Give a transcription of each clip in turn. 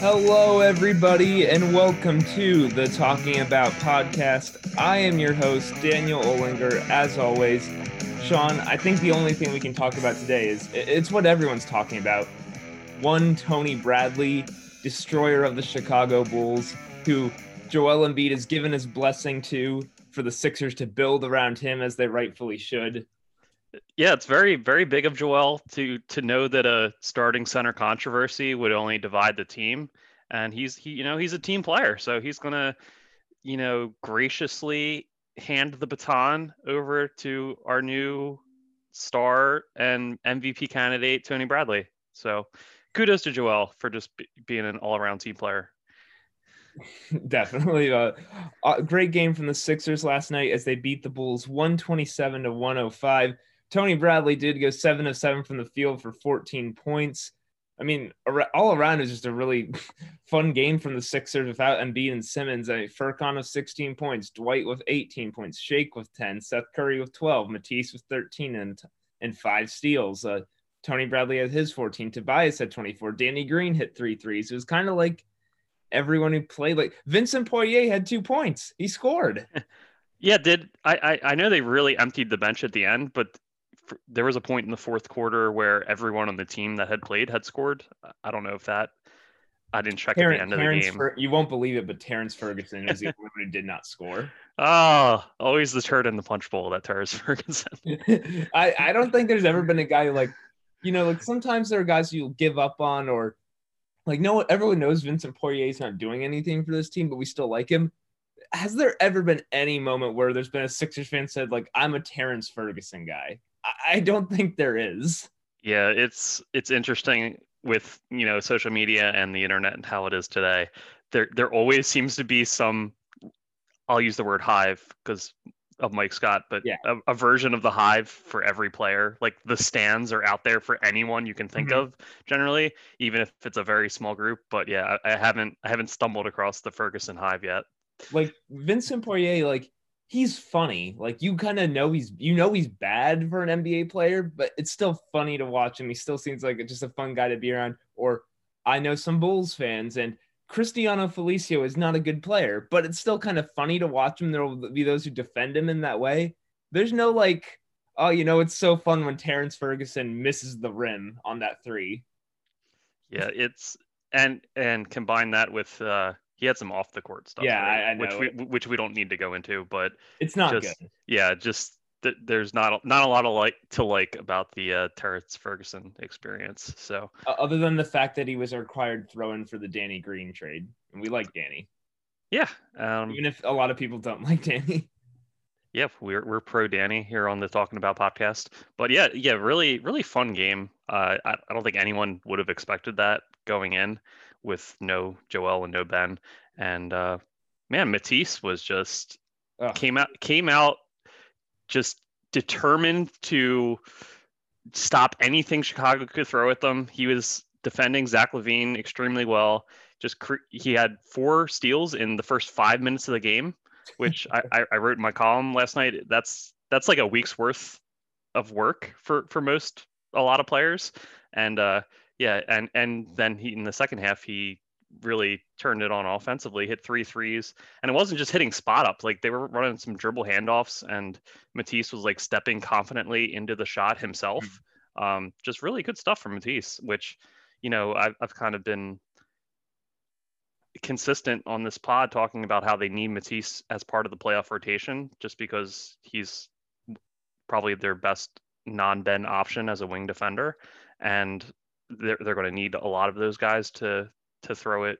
Hello, everybody, and welcome to the Talking About podcast. I am your host, Daniel Olinger, as always. Sean, I think the only thing we can talk about today is it's what everyone's talking about. One Tony Bradley, destroyer of the Chicago Bulls, who Joel Embiid has given his blessing to for the Sixers to build around him as they rightfully should. Yeah, it's very, very big of Joel to to know that a starting center controversy would only divide the team, and he's he you know he's a team player, so he's gonna you know graciously hand the baton over to our new star and MVP candidate Tony Bradley. So kudos to Joel for just be, being an all-around team player. Definitely a, a, great game from the Sixers last night as they beat the Bulls 127 to 105. Tony Bradley did go 7 of 7 from the field for 14 points. I mean, all around is just a really fun game from the Sixers without Embiid and Simmons. I mean, Furkan with 16 points, Dwight with 18 points, Shake with 10, Seth Curry with 12, Matisse with 13 and and five steals. Uh, Tony Bradley had his 14, Tobias had 24, Danny Green hit three threes. It was kind of like everyone who played like Vincent Poirier had two points. He scored. yeah, did I, I I know they really emptied the bench at the end, but there was a point in the fourth quarter where everyone on the team that had played had scored. I don't know if that. I didn't check Terrence, at the end Terrence of the game. Fer- you won't believe it, but Terrence Ferguson is the only one who did not score. Oh, always the turd in the punch bowl, that Terrence Ferguson. I, I don't think there's ever been a guy who like, you know, like sometimes there are guys you'll give up on or like no everyone knows Vincent Poirier is not doing anything for this team, but we still like him. Has there ever been any moment where there's been a Sixers fan said like I'm a Terrence Ferguson guy? I don't think there is. Yeah, it's it's interesting with you know social media and the internet and how it is today. There there always seems to be some. I'll use the word hive because of Mike Scott, but yeah. a, a, version of the hive for every player. Like the stands are out there for anyone you can think mm-hmm. of generally, even if it's a very small group. But yeah, I, I haven't I haven't stumbled across the Ferguson hive yet. Like Vincent Poirier, like he's funny. Like you kind of know he's you know he's bad for an NBA player, but it's still funny to watch him. He still seems like just a fun guy to be around. Or I know some Bulls fans and Cristiano Felicio is not a good player, but it's still kind of funny to watch him. There will be those who defend him in that way. There's no like, oh, you know, it's so fun when Terrence Ferguson misses the rim on that three. Yeah, it's and and combine that with uh he had some off the court stuff. Yeah, right? I, I, know. Which we which we don't need to go into, but it's not just, good. Yeah, just th- there's not not a lot of like to like about the uh, Terrence Ferguson experience. So uh, other than the fact that he was a required throw-in for the Danny Green trade, and we like Danny. Yeah, um, even if a lot of people don't like Danny. Yep, we're we're pro Danny here on the Talking About podcast. But yeah, yeah, really really fun game. Uh, I, I don't think anyone would have expected that going in with no Joel and no Ben. And uh, man, Matisse was just Ugh. came out came out just determined to stop anything Chicago could throw at them. He was defending Zach LaVine extremely well. Just cre- he had four steals in the first five minutes of the game, which I, I wrote in my column last night. That's that's like a week's worth of work for for most a lot of players. And uh, yeah, and and then he in the second half he really turned it on offensively, hit three threes, and it wasn't just hitting spot up. Like they were running some dribble handoffs, and Matisse was like stepping confidently into the shot himself. Mm-hmm. Um, just really good stuff from Matisse, which you know I've I've kind of been consistent on this pod talking about how they need Matisse as part of the playoff rotation, just because he's probably their best non-Ben option as a wing defender, and they're they're going to need a lot of those guys to to throw it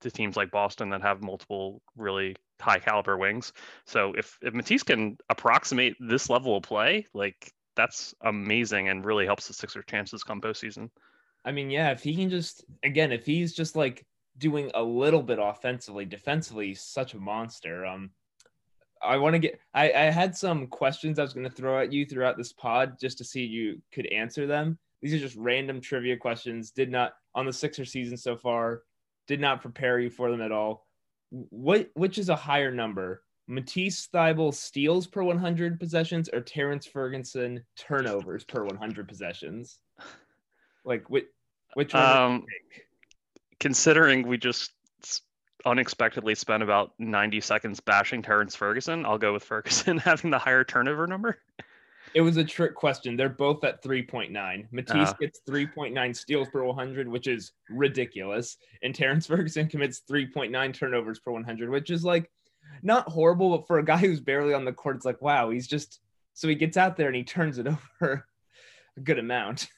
to teams like Boston that have multiple really high caliber wings. So if if Matisse can approximate this level of play, like that's amazing and really helps the Sixers' chances come postseason. I mean, yeah, if he can just again, if he's just like doing a little bit offensively, defensively, such a monster. Um, I want to get. I, I had some questions I was going to throw at you throughout this pod just to see you could answer them. These are just random trivia questions. Did not on the Sixer season so far. Did not prepare you for them at all. What which is a higher number? Matisse Thybulle steals per 100 possessions or Terrence Ferguson turnovers per 100 possessions? Like which which one? Um, considering we just unexpectedly spent about 90 seconds bashing Terrence Ferguson, I'll go with Ferguson having the higher turnover number. It was a trick question. They're both at 3.9. Matisse uh, gets 3.9 steals per 100, which is ridiculous. And Terrence Ferguson commits 3.9 turnovers per 100, which is like not horrible, but for a guy who's barely on the court, it's like, wow, he's just so he gets out there and he turns it over a good amount.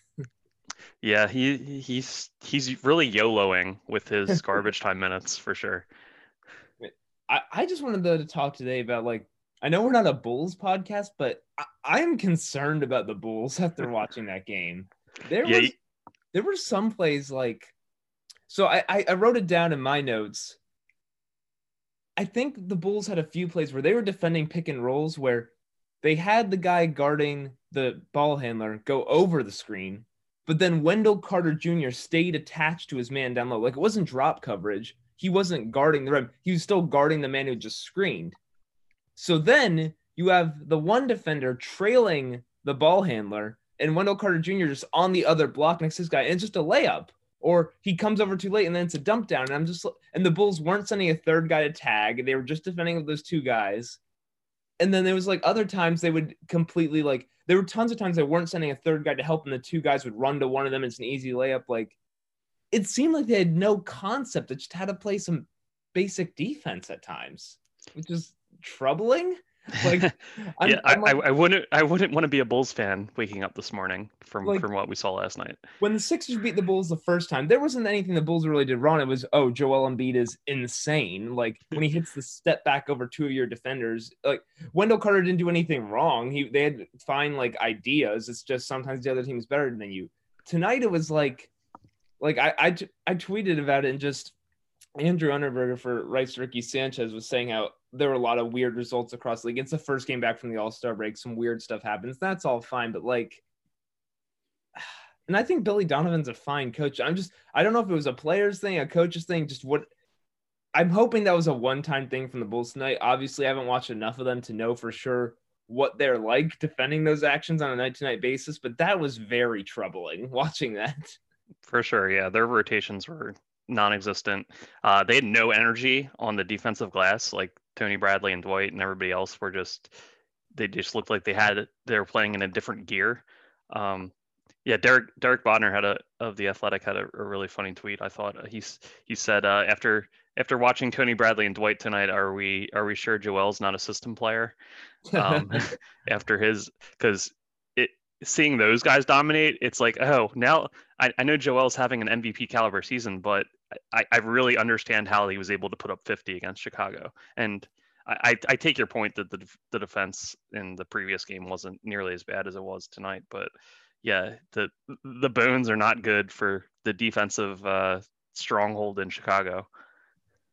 Yeah, he he's he's really YOLOing with his garbage time minutes for sure. I, I just wanted to talk today about like I know we're not a Bulls podcast, but I, I am concerned about the Bulls after watching that game. There yeah, was there were some plays like so I, I wrote it down in my notes. I think the Bulls had a few plays where they were defending pick and rolls where they had the guy guarding the ball handler go over the screen but then Wendell Carter Jr. stayed attached to his man down low. Like it wasn't drop coverage. He wasn't guarding the rim. He was still guarding the man who just screened. So then you have the one defender trailing the ball handler and Wendell Carter Jr. just on the other block next to this guy. And it's just a layup. Or he comes over too late and then it's a dump down. And I'm just and the Bulls weren't sending a third guy to tag. They were just defending those two guys. And then there was like other times they would completely like there were tons of times they weren't sending a third guy to help, and the two guys would run to one of them. It's an easy layup. Like it seemed like they had no concept. They just had to play some basic defense at times, which is troubling. Like, I'm, yeah, I'm like, I, I, wouldn't, I wouldn't want to be a Bulls fan waking up this morning from like, from what we saw last night. When the Sixers beat the Bulls the first time, there wasn't anything the Bulls really did wrong. It was, oh, Joel Embiid is insane. Like when he hits the step back over two of your defenders, like Wendell Carter didn't do anything wrong. He they had fine like ideas. It's just sometimes the other team is better than you. Tonight it was like, like I I, I tweeted about it and just Andrew Unterberger for Rights Ricky Sanchez was saying how there were a lot of weird results across the league. It's the first game back from the All Star break. Some weird stuff happens. That's all fine, but like, and I think Billy Donovan's a fine coach. I'm just, I don't know if it was a player's thing, a coach's thing, just what. I'm hoping that was a one time thing from the Bulls tonight. Obviously, I haven't watched enough of them to know for sure what they're like defending those actions on a night to night basis, but that was very troubling watching that. For sure. Yeah. Their rotations were non-existent. Uh, they had no energy on the defensive glass. Like Tony Bradley and Dwight and everybody else were just they just looked like they had they were playing in a different gear. Um, yeah, Derek Derek Bodner had a of the Athletic had a, a really funny tweet. I thought he's he said uh, after after watching Tony Bradley and Dwight tonight, are we are we sure Joel's not a system player? Um, after his because it seeing those guys dominate, it's like oh now I, I know Joel's having an MVP caliber season, but I, I really understand how he was able to put up 50 against Chicago. And I, I take your point that the, the defense in the previous game wasn't nearly as bad as it was tonight. But yeah, the the bones are not good for the defensive uh, stronghold in Chicago.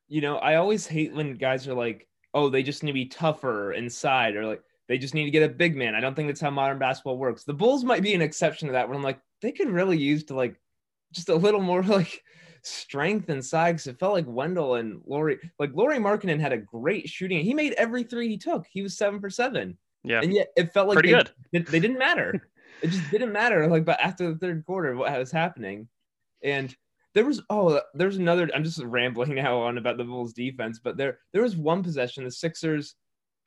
You know, I always hate when guys are like, "Oh, they just need to be tougher inside," or like they just need to get a big man. I don't think that's how modern basketball works. The Bulls might be an exception to that. Where I'm like, they could really use to like just a little more like strength inside because it felt like Wendell and Lauri, like Lauri Markkanen had a great shooting. He made every three he took. He was seven for seven. Yeah. And yet it felt like pretty they, good. They didn't matter. it just didn't matter. Like, but after the third quarter, what was happening? And there was oh, there's another. I'm just rambling now on about the Bulls defense, but there there was one possession. The Sixers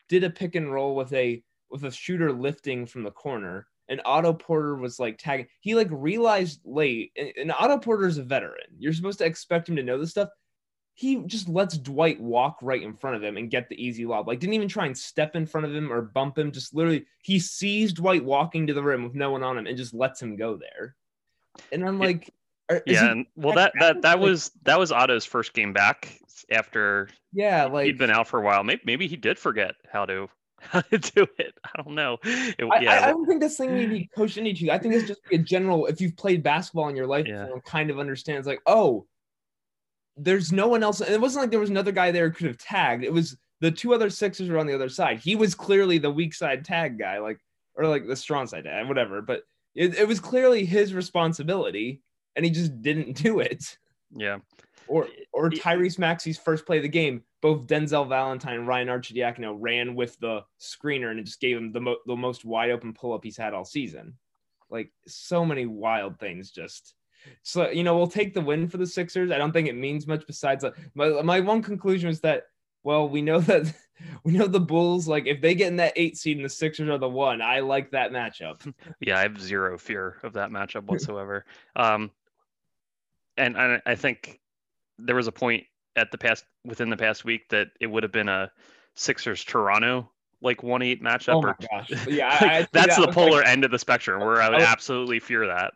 did a pick and roll with a with a shooter lifting from the corner and Otto Porter was like tagging. He like realized late, and, and Otto Porter is a veteran. You're supposed to expect him to know this stuff. He just lets Dwight walk right in front of him and get the easy lob. Like didn't even try and step in front of him or bump him. Just literally, he sees Dwight walking to the rim with no one on him and just lets him go there. And I'm like, yeah, and well that that that was that was Otto's first game back after yeah, like he'd been out for a while. Maybe maybe he did forget how to how to do it. I don't know. It, I, yeah, I, I, don't think this thing need coached into you. I think it's just a general. If you've played basketball in your life, Yeah. before, kind of understands like, oh, there's no one else. And it wasn't like there was another guy there who could have tagged. It was the two other Sixers were on the other side. He was clearly the weak side tag guy, like or like the strong side tag, whatever. But it, it was clearly his responsibility, and he just didn't do it. yeah. Or or Tyrese Maxey's first play of the game, both Denzel Valentine and Ryan Arcidiacono ran with the screener and it just gave him the, mo- the most wide open pull up he's had all season. Like so many wild things just so you know we'll take the win for the Sixers. I don't think it means much besides. My, my one conclusion is that well we know that we know the Bulls like if they get in that eight seed and the Sixers are the one, I like that matchup. Yeah, I have zero fear of that matchup whatsoever. um, and I think there was a point at the past within the past week that it would have been a Sixers Toronto like one eight matchup. Oh my or, gosh! Yeah, like, I, I that's that the was, like, polar end of the spectrum where I would I absolutely fear that.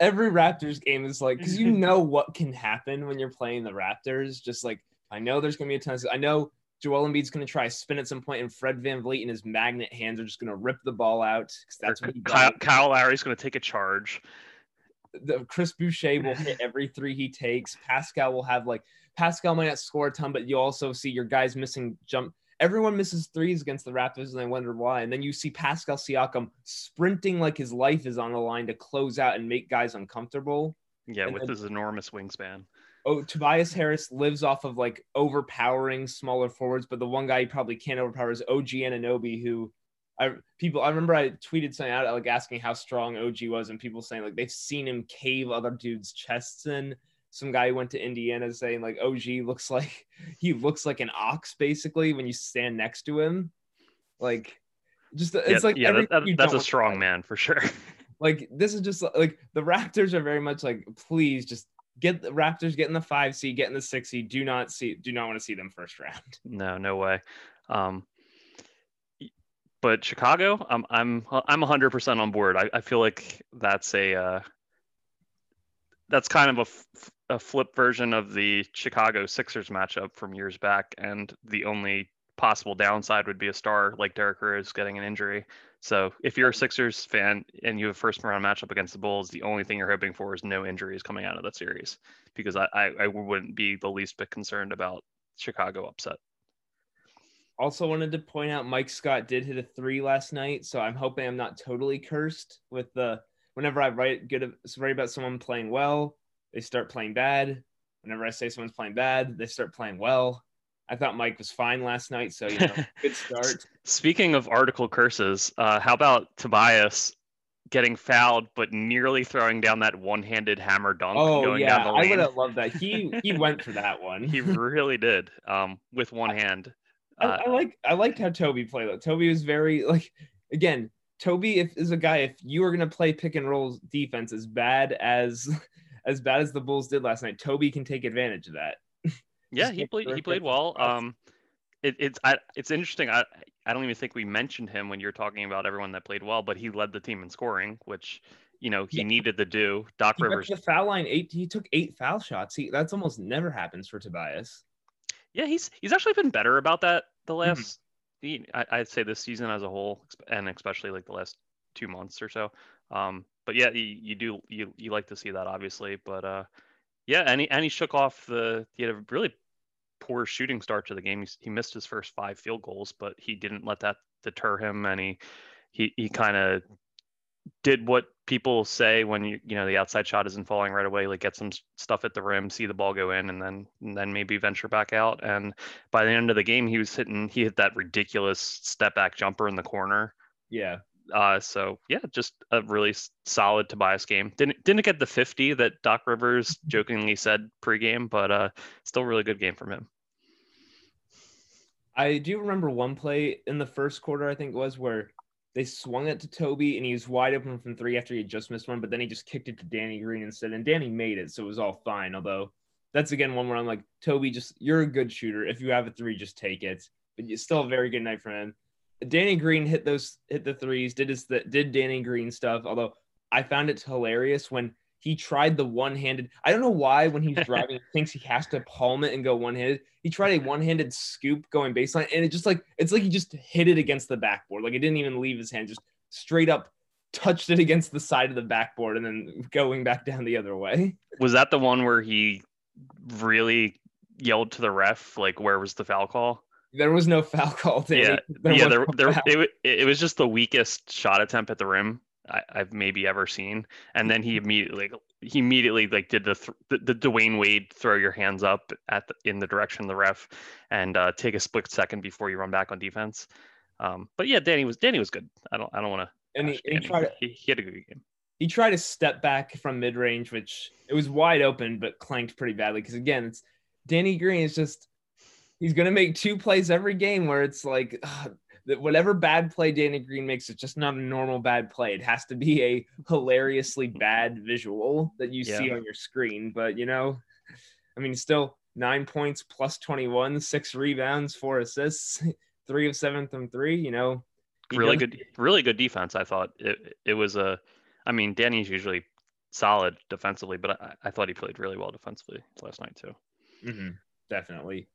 every Raptors game is like because you know what can happen when you're playing the Raptors. Just like I know there's gonna be a ton. Of, I know Joel Embiid's gonna try spin at some point, and Fred VanVleet and his magnet hands are just gonna rip the ball out because that's Kyle. Kyle Lowry's going to take a charge. The, Chris Boucher will hit every three he takes. Pascal will have like Pascal might not score a ton, but you also see your guys missing jump. Everyone misses threes against the Raptors, and I wonder why. And then you see Pascal Siakam sprinting like his life is on the line to close out and make guys uncomfortable. Yeah, And with then- his enormous wingspan. oh, Tobias Harris lives off of like overpowering smaller forwards, but the one guy he probably can't overpower is OG Anunoby, who I people I remember I tweeted something out like asking how strong OG was, and people saying like they've seen him cave other dudes' chests in. Some guy who went to Indiana saying like OG looks like he looks like an ox basically when you stand next to him. Like just it's yeah, like yeah, that, that- that's a strong man for sure. Like this is just like the Raptors are very much like, please just get the Raptors get in the five seed, get in the six seed. Do not see, do not want to see them first round. No, no way. Um, but Chicago, I'm I'm I'm 100% on board. I, I feel like that's a uh, that's kind of a, f- a flip version of the Chicago Sixers matchup from years back, and the only possible downside would be a star like Derrick Rose getting an injury. So if you're a Sixers fan and you have a first round matchup against the Bulls, the only thing you're hoping for is no injuries coming out of that series, because I, I, I wouldn't be the least bit concerned about Chicago upset. Also wanted to point out Mike Scott did hit a three last night, so I'm hoping I'm not totally cursed with the whenever I write good write about someone playing well, they start playing bad. Whenever I say someone's playing bad, they start playing well. I thought Mike was fine last night, so you know, good start. Speaking of article curses, uh, how about Tobias getting fouled but nearly throwing down that one-handed hammer dunk Oh going yeah, down the I would have loved that. He he went for that one. he really did um, with one hand. I, Uh, I like I liked how Toby played though. Toby was very like again, Toby if is a guy if you were gonna play pick and roll defense as bad as as bad as the Bulls did last night, Toby can take advantage of that. yeah, he played. He played well. Um, it, it's I, it's interesting. I I don't even think we mentioned him when you're talking about everyone that played well, but he led the team in scoring, which you know he Yeah. needed to do. Doc He Rivers the foul line eight. He took eight foul shots. He that's almost never happens for Tobias. Yeah, he's he's actually been better about that the Mm-hmm. last. I, I'd say this season as a whole, and especially like the last two months or so. Um, but yeah, you, you do you you like to see that obviously, but uh, yeah, and he and he shook off the he had a really poor shooting start to the game. He, he missed his first five field goals, but he didn't let that deter him, and he he he kind of did what people say when you you know the outside shot isn't falling right away like get some stuff at the rim see the ball go in and then and then maybe venture back out. And by the end of the game he was hitting he hit that ridiculous step back jumper in the corner. Yeah. uh so yeah just a really solid Tobias game. Didn't didn't get the 50 that Doc Rivers jokingly said pregame but uh still really good game from him. I do remember one play in the first quarter, I think it was where they swung it to Toby and he was wide open from three after he had just missed one, but then he just kicked it to Danny Green instead. And Danny made it, so it was all fine. Although that's again one where I'm like, Toby, just you're a good shooter. If you have a three, just take it. But it's still a very good night for him. Danny Green hit those hit the threes, did his did Danny Green stuff. Although I found it hilarious when he tried the one-handed. I don't know why when he's driving, he thinks he has to palm it and go one-handed. He tried a one-handed scoop going baseline, and it just like it's like he just hit it against the backboard. Like it didn't even leave his hand, just straight up touched it against the side of the backboard and then going back down the other way. Was that the one where he really yelled to the ref, like, where was the foul call? There was no foul call. Yeah, There yeah. There, no there, it, it was just the weakest shot attempt at the rim I, I've maybe ever seen. And then he immediately, like, he immediately like did the, th- the the Dwyane Wade throw your hands up at the, in the direction of the ref and uh, take a split second before you run back on defense. Um, but yeah, Danny was Danny was good. I don't I don't want to. and he, he tried he, he had a good game. he tried to step back from mid range, which it was wide open, but clanked pretty badly. Because again, it's Danny Green is just he's gonna make two plays every game where it's like ugh, that whatever bad play Danny Green makes, it's just not a normal bad play. It has to be a hilariously bad visual that you see on your screen. But you know, I mean, still nine points plus 21, six rebounds, four assists, three of seven from three. You know, really good really good defense i thought it, it was a i mean danny's usually solid defensively but I, I thought he played really well defensively last night too Mhm, definitely.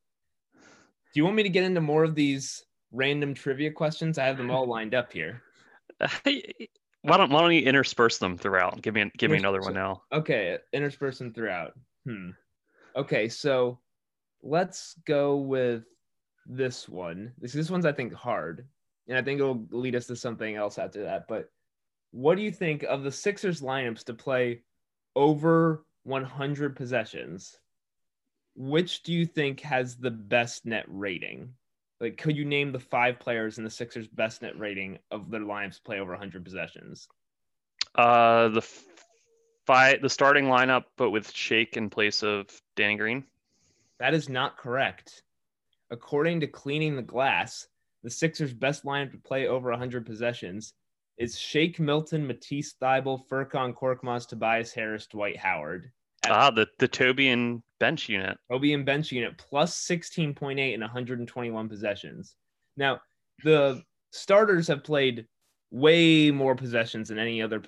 Do you want me to get into more of these random trivia questions? I have them all lined up here. why don't why don't you intersperse them throughout give me give me another one now Okay, intersperse them throughout. Hmm. Okay, so let's go with this one. This this one's I think hard, and I think it'll lead us to something else after that. But what do you think of the Sixers lineups to play over 100 possessions? Which do you think has the best net rating? Like, could you name the five players in the Sixers' best net rating of their lineups play over 100 possessions? uh the five the starting lineup but with shake in place of danny green That is not correct. According to Cleaning the Glass, the Sixers' best lineup to play over 100 possessions is Shake Milton, Matisse Thybulle, Furkan Korkmaz, Tobias Harris, Dwight Howard. Ah the the toby and bench unit Obi and bench unit plus 16.8 and 121 possessions. Now, the starters have played way more possessions than any other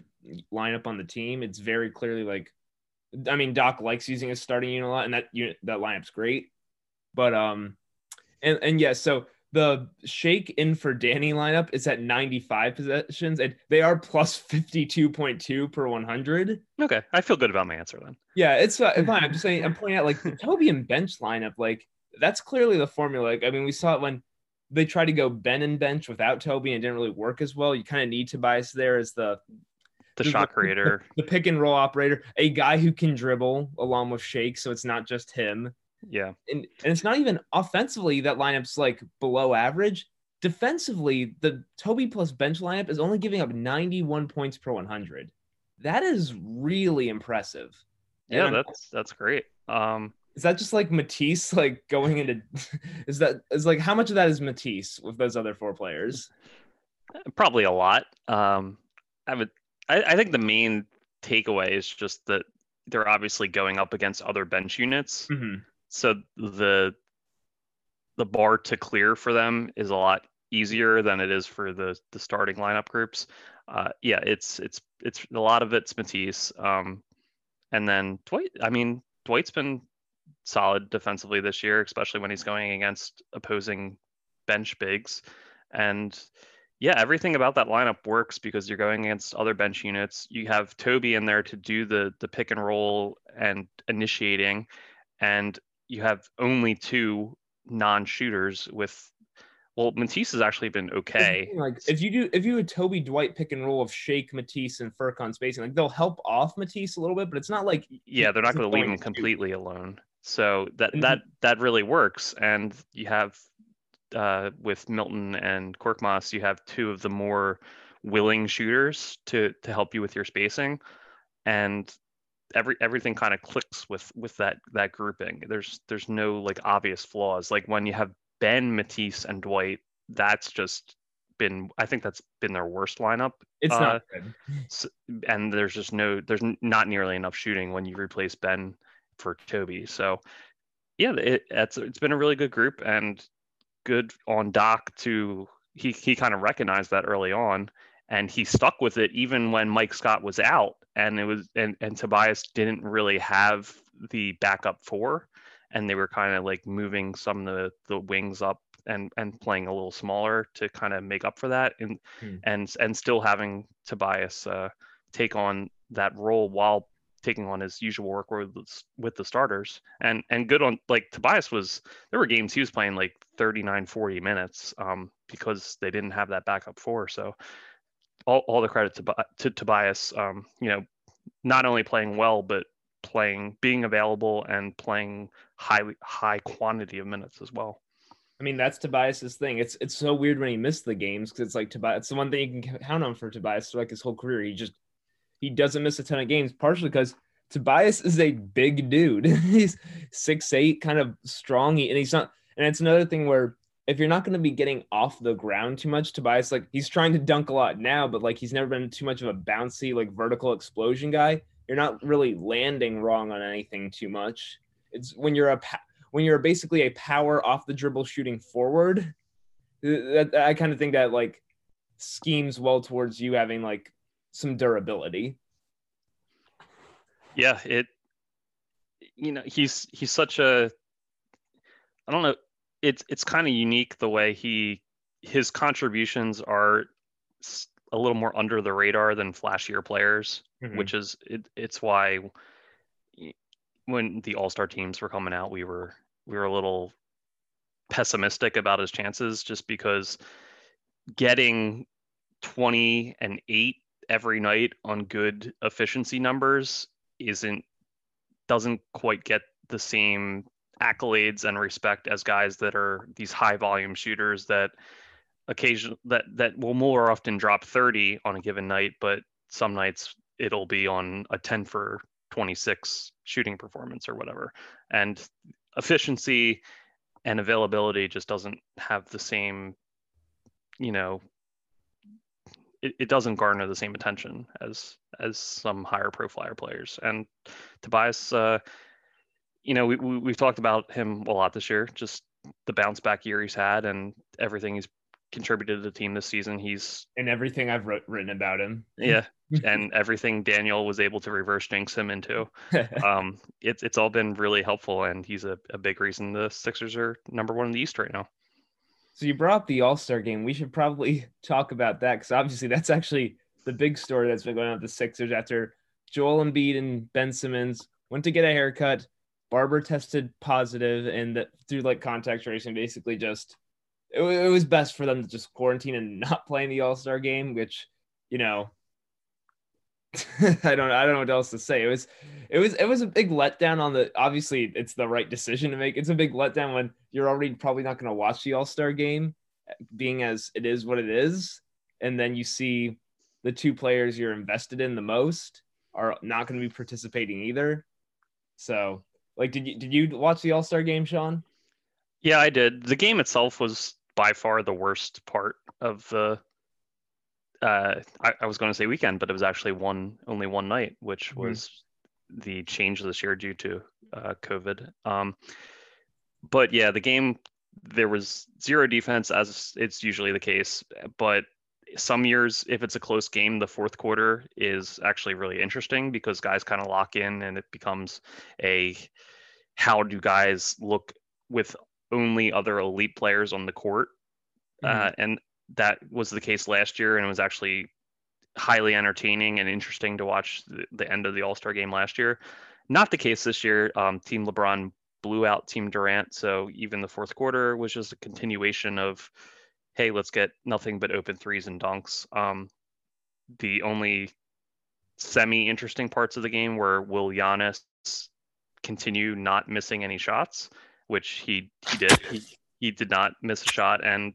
lineup on the team. It's very clearly like, I mean, Doc likes using his starting unit a lot, and that unit that lineup's great. But um, and and yeah, so the Shake in for Danny lineup is at 95 possessions, and they are plus 52.2 per 100. okay i feel good about my answer then Yeah, it's uh, fine. I'm just saying. I'm pointing out like the Toby and bench lineup. Like that's clearly the formula. Like, I mean, we saw it when they tried to go Ben and bench without Toby and it didn't really work as well. You kind of need Tobias there as the the The- shot creator the pick and roll operator, a guy who can dribble along with Shake, so it's not just him. Yeah And and it's not even offensively that lineup's like below average. Defensively, the Toby plus bench lineup is only giving up 91 points per 100. That is really impressive. Yeah that's that's great um Is that just like Matisse like going into is that is like how much of that is Matisse with those other four players? Probably a lot. Um, I would. I, I think the main takeaway is just that they're obviously going up against other bench units, Mhm. So the the bar to clear for them is a lot easier than it is for the the starting lineup groups. Uh, yeah, it's it's it's a lot of it's Matisse, um, and then Dwight. I mean, Dwight's been solid defensively this year, especially when he's going against opposing bench bigs, and yeah, everything about that lineup works because you're going against other bench units. You have Toby in there to do the the pick and roll and initiating, and you have only two non-shooters with. Well, Matisse has actually been okay. Like if you do if you had Toby Dwight pick and roll of Shake Matisse and Furkan spacing, like they'll help off Matisse a little bit, but it's not like Yeah, they're not going to leave him completely alone. So that Mhm. that that really works, and you have uh, with Milton and Korkmaz, you have two of the more willing shooters to to help you with your spacing, and every everything kind of clicks with with that that grouping. There's there's no like obvious flaws. Like when you have Ben, Matisse, and Dwight, that's just been I think that's been their worst lineup it's uh, not good. S and there's just no there's not nearly enough shooting when you replace Ben for Toby. So yeah, it, it's it's been a really good group and good on Doc to he he kind of recognized that early on and he stuck with it even when Mike Scott was out and it was and and Tobias didn't really have the backup four, and they were kind of like moving some of the the wings up and and playing a little smaller to kind of make up for that, and hmm. and and still having Tobias uh, take on that role while taking on his usual work with with the starters and and good on like Tobias was there were games he was playing like 39 40 minutes um because they didn't have that backup four so all, all the credit to, to Tobias um you know not only playing well but playing being available and playing high high quantity of minutes as well I mean, that's Tobias's thing. It's it's so weird when he missed the games because it's like Tobias. It's the one thing you can count on for Tobias like his whole career. He just he doesn't miss a ton of games, partially because Tobias is a big dude. he's six eight, kind of strong, and he's not. And it's another thing where if you're not going to be getting off the ground too much, Tobias like he's trying to dunk a lot now, but like he's never been too much of a bouncy like vertical explosion guy. You're not really landing wrong on anything too much. It's when you're a when you're basically a power off the dribble shooting forward. That, I kind of think that like schemes well towards you having like some durability. Yeah, it you know, he's he's such a I don't know, it's it's kind of unique the way he his contributions are a little more under the radar than flashier players, mm-hmm. which is it, it's why when the All-Star teams were coming out, we were we were a little pessimistic about his chances just because getting 20 and 8 every night on good efficiency numbers isn't doesn't quite get the same accolades and respect as guys that are these high volume shooters that occasion that that will more often drop 30 on a given night but some nights it'll be on a 10 for 26 shooting performance or whatever and efficiency and availability just doesn't have the same you know it, it doesn't garner the same attention as as some higher profile players. And Tobias, uh, you know, we, we we've talked about him a lot this year. Just the bounce back year he's had and everything he's contributed to the team this season. He's and everything I've wrote, written about him. Yeah, and everything Daniel was able to reverse jinx him into. Um, it's it's all been really helpful, and he's a, a big reason the Sixers are number one in the East right now. So you brought up the All Star game. We should probably talk about that because obviously that's actually the big story that's been going on with the Sixers after Joel Embiid and Ben Simmons went to get a haircut. Barber tested positive, and that through like contact tracing, basically just it, it was best for them to just quarantine and not play in the All Star game, which you know I don't I don't know what else to say. It was it was it was a big letdown on the obviously it's the right decision to make. It's a big letdown when you're already probably not going to watch the All-Star game being as it is what it is and then you see the two players you're invested in the most are not going to be participating either. So, like did you did you watch the All-Star game, Sean? Yeah, I did. The game itself was by far the worst part of the uh, I, I, was going to say weekend, but it was actually one only one night, which mm-hmm. was the change this year due to uh, COVID. Um, but yeah, the game there was zero defense as it's usually the case, but some years if it's a close game the fourth quarter is actually really interesting because guys kind of lock in and it becomes a how do guys look with only other elite players on the court mm-hmm. uh, and that was the case last year, and it was actually highly entertaining and interesting to watch the, the end of the All Star game last year. Not the case this year. Um, Team LeBron blew out Team Durant, so even the fourth quarter was just a continuation of, hey, let's get nothing but open threes and dunks. Um, the only semi interesting parts of the game were will Giannis continue not missing any shots, which he he did. He he did not miss a shot, and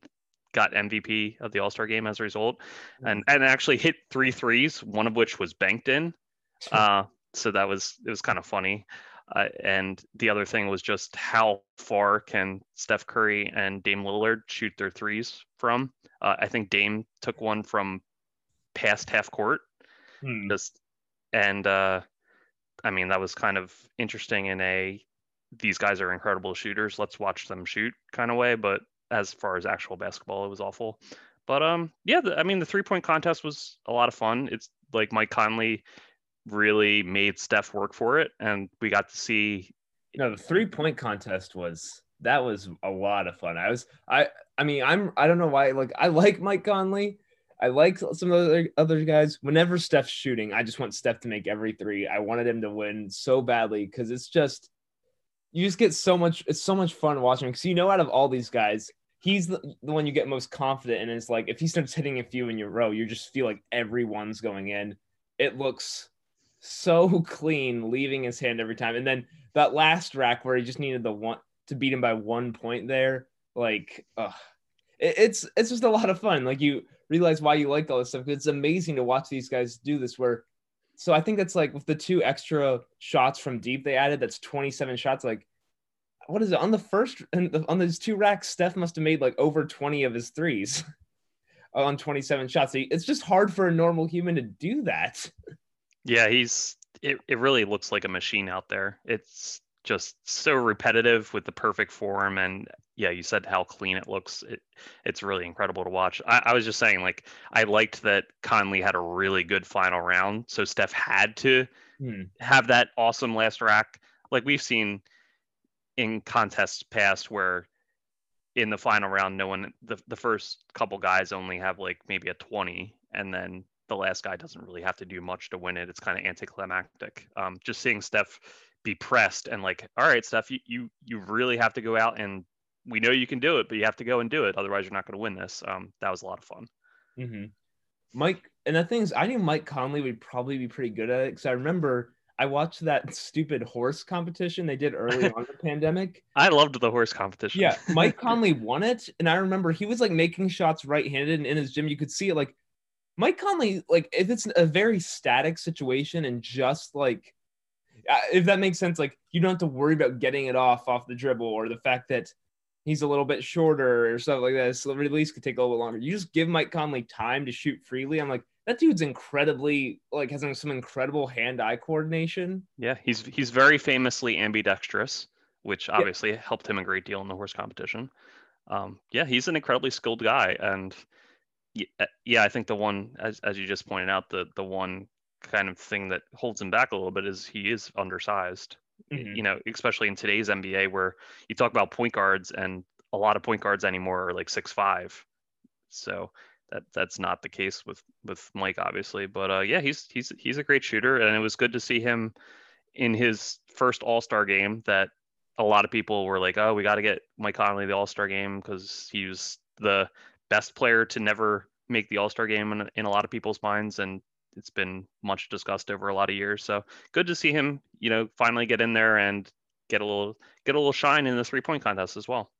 got MVP of the All Star game as a result, and and actually hit three threes, one of which was banked in. Uh, so that was it was kind of funny. Uh, and the other thing was just how far can Steph Curry and Dame Lillard shoot their threes from? Uh, I think Dame took one from past half court, hmm. just and uh, I mean that was kind of interesting in a these guys are incredible shooters. Let's watch them shoot kind of way. But as far as actual basketball, it was awful. But um, yeah, the, I mean, the three point contest was a lot of fun. It's like Mike Conley really made Steph work for it, and we got to see. You know, the three point contest was that was a lot of fun. I was I I mean I'm I don't know why like I like Mike Conley. I like some of the other, other guys. Whenever Steph's shooting, I just want Steph to make every three. I wanted him to win so badly because it's just you just get so much. It's so much fun watching because you know out of all these guys, he's the, the one you get most confident in. It's like if he starts hitting a few in your row, you just feel like everyone's going in. It looks so clean, leaving his hand every time. And then that last rack where he just needed the one to beat him by one point there, like, uh, it, it's it's just a lot of fun. Like you realize why you like all this stuff. It's amazing to watch these guys do this. Where, so I think that's like with the two extra shots from deep they added. That's 27 shots. Like, what is it on the first and on those two racks? Steph must have made like over 20 of his threes on 27 shots. So it's just hard for a normal human to do that. Yeah, he's it, it really looks like a machine out there. It's just so repetitive with the perfect form and yeah you said how clean it looks it, it's really incredible to watch I, I, was just saying like i liked that conley had a really good final round so steph had to hmm. have that awesome last rack like we've seen in contests past where in the final round no one the, the first couple guys only have like maybe a 20 and then the last guy doesn't really have to do much to win it it's kind of anticlimactic um, just seeing steph be pressed and like, all right, Steph, you you you really have to go out and we know you can do it, but you have to go and do it. Otherwise, you're not going to win this. Um, that was a lot of fun. Mm-hmm. Mike, and the thing is, I knew Mike Conley would probably be pretty good at it because I remember I watched that stupid horse competition they did early on the pandemic. I loved the horse competition. Yeah, Mike Conley won it, and I remember he was like making shots right-handed, and in his gym you could see it. Like Mike Conley, like if it's a very static situation and just like if that makes sense, like you don't have to worry about getting it off off the dribble or the fact that he's a little bit shorter or stuff like that. So the release could take a little bit longer. You just give Mike Conley time to shoot freely. I'm like, that dude's incredibly like has some incredible hand-eye coordination. Yeah, he's he's very famously ambidextrous, which obviously yeah. helped him a great deal in the horse competition. Um, yeah, he's an incredibly skilled guy, and yeah, yeah, I think the one as as you just pointed out, the the one kind of thing that holds him back a little bit is he is undersized. Mm-hmm. You know, especially in today's NBA where you talk about point guards and a lot of point guards anymore are like six five. So that that's not the case with with Mike obviously, but uh, yeah, he's he's he's a great shooter, and it was good to see him in his first All Star game. That a lot of people were like, "Oh, we got to get Mike Conley the All Star game because he was the best player to never make the All Star game in, in a lot of people's minds." And it's been much discussed over a lot of years. So good to see him, you know, finally get in there and get a little get a little shine in the three point contest as well.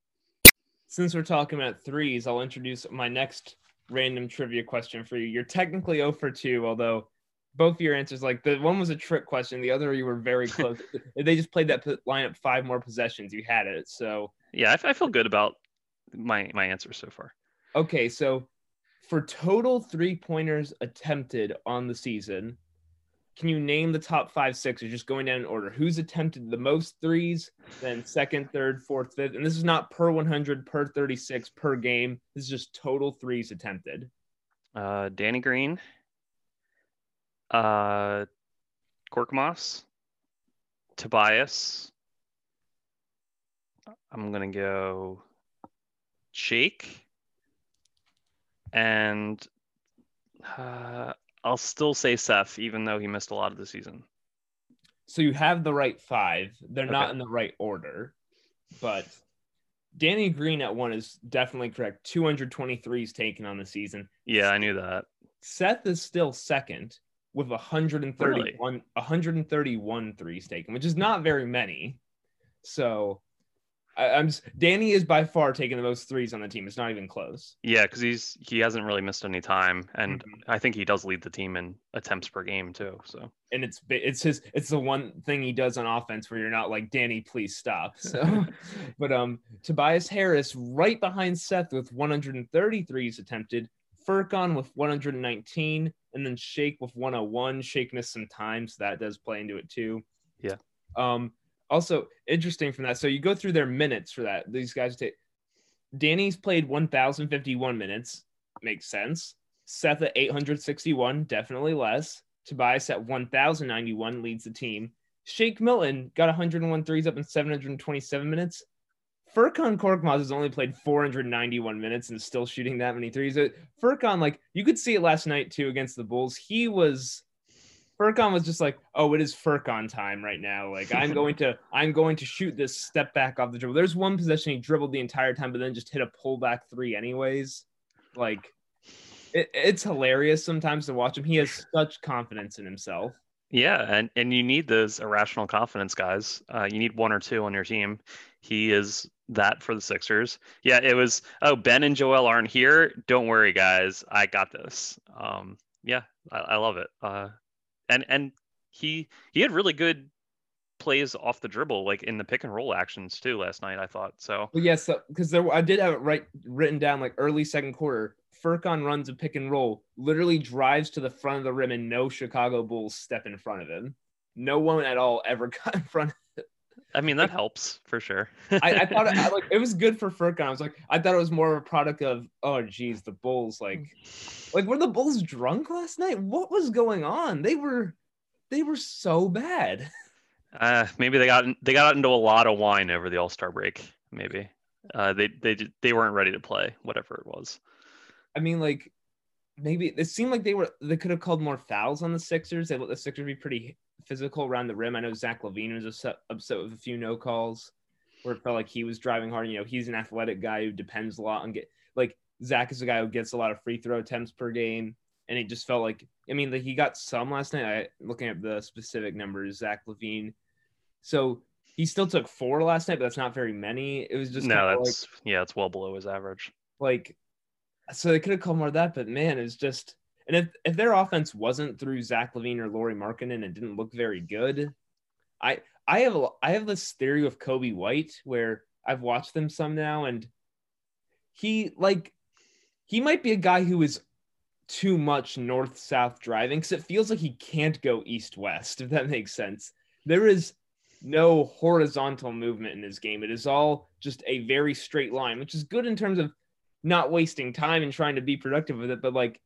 Since we're talking about threes, I'll introduce my next random trivia question for you. You're technically 0 for 2, although both of your answers, like the one was a trick question, the other you were very close. they just played that lineup five more possessions, you had it. So yeah, I, I feel good about my my answer so far. Okay, so for total three pointers attempted on the season, can you name the top five, six, or just going down in order? Who's attempted the most threes, then second, third, fourth, fifth? And this is not per 100, per 36, per game. This is just total threes attempted. Uh, Danny Green, uh, Korkmaz, Tobias. I'm going to go Shake and uh, I'll still say Seth, even though he missed a lot of the season. So you have the right five. They're okay. not in the right order, but Danny Green at one is definitely correct. 223 is taken on the season. Yeah, I knew that. Seth is still second with 131, really? 131 threes taken, which is not very many. So I, am Danny is by far taking the most threes on the team. It's not even close. Yeah, because he's he hasn't really missed any time, and mm-hmm. I think he does lead the team in attempts per game too. So and it's it's his it's the one thing he does on offense where you're not like Danny, please stop. So, but um, Tobias Harris right behind Seth with 133s attempted, Furkan with 119, and then Shake with 101. Shake missed some time, so that does play into it too. Yeah. Um, also interesting from that. So you go through their minutes for that. These guys take Danny's played 1,051 minutes. Makes sense. Seth at 861, definitely less. Tobias at 1,091 leads the team. Shake Milton got 101 threes up in 727 minutes. Furkan Korkmaz has only played 491 minutes and still shooting that many threes. Uh, Furkan, like you could see it last night too against the Bulls. He was Furkan was just like, oh, it is Furkan time right now. Like I'm going to, I'm going to shoot this step back off the dribble. There's one possession he dribbled the entire time, but then just hit a pullback three anyways. Like it, it's hilarious sometimes to watch him. He has such confidence in himself. Yeah, and and you need those irrational confidence guys. Uh, you need one or two on your team. He is that for the Sixers. Yeah, it was. Oh, Ben and Joel aren't here. Don't worry, guys. I got this. Um, yeah, I, I love it. Uh, and and he he had really good plays off the dribble, like in the pick and roll actions too last night. I thought so. Well, yes, because there I did have it right written down like early second quarter. Furkan runs a pick and roll, literally drives to the front of the rim, and no Chicago Bulls step in front of him. No one at all ever got in front of. I mean, that helps for sure. I, I, thought it, I, like it was good for Furkan. I was like, I thought it was more of a product of, oh, geez, the Bulls. Like, like were the Bulls drunk last night? What was going on? They were, they were so bad. Uh, maybe they got they got into a lot of wine over the All Star break. Maybe uh, they they they weren't ready to play whatever it was. I mean, like maybe it seemed like they were they could have called more fouls on the Sixers. They let the Sixers be pretty physical around the rim. I know Zach LaVine was upset, upset with a few no calls where it felt like he was driving hard. You know, he's an athletic guy who depends a lot on get like Zach is a guy who gets a lot of free throw attempts per game, and it just felt like I mean, like he got some last night. I looking at the specific numbers, Zach LaVine. So he still took four last night, but that's not very many. It was just no, that's like, yeah, it's well below his average. Like so they could have called more of that, but man, it's just and if if their offense wasn't through Zach LaVine or Lauri Markkanen and didn't look very good, I I have I have this theory with Coby White where I've watched them some now and he like he might be a guy who is too much north south driving because it feels like he can't go east west if that makes sense. There is no horizontal movement in his game. It is all just a very straight line, which is good in terms of not wasting time and trying to be productive with it. But like,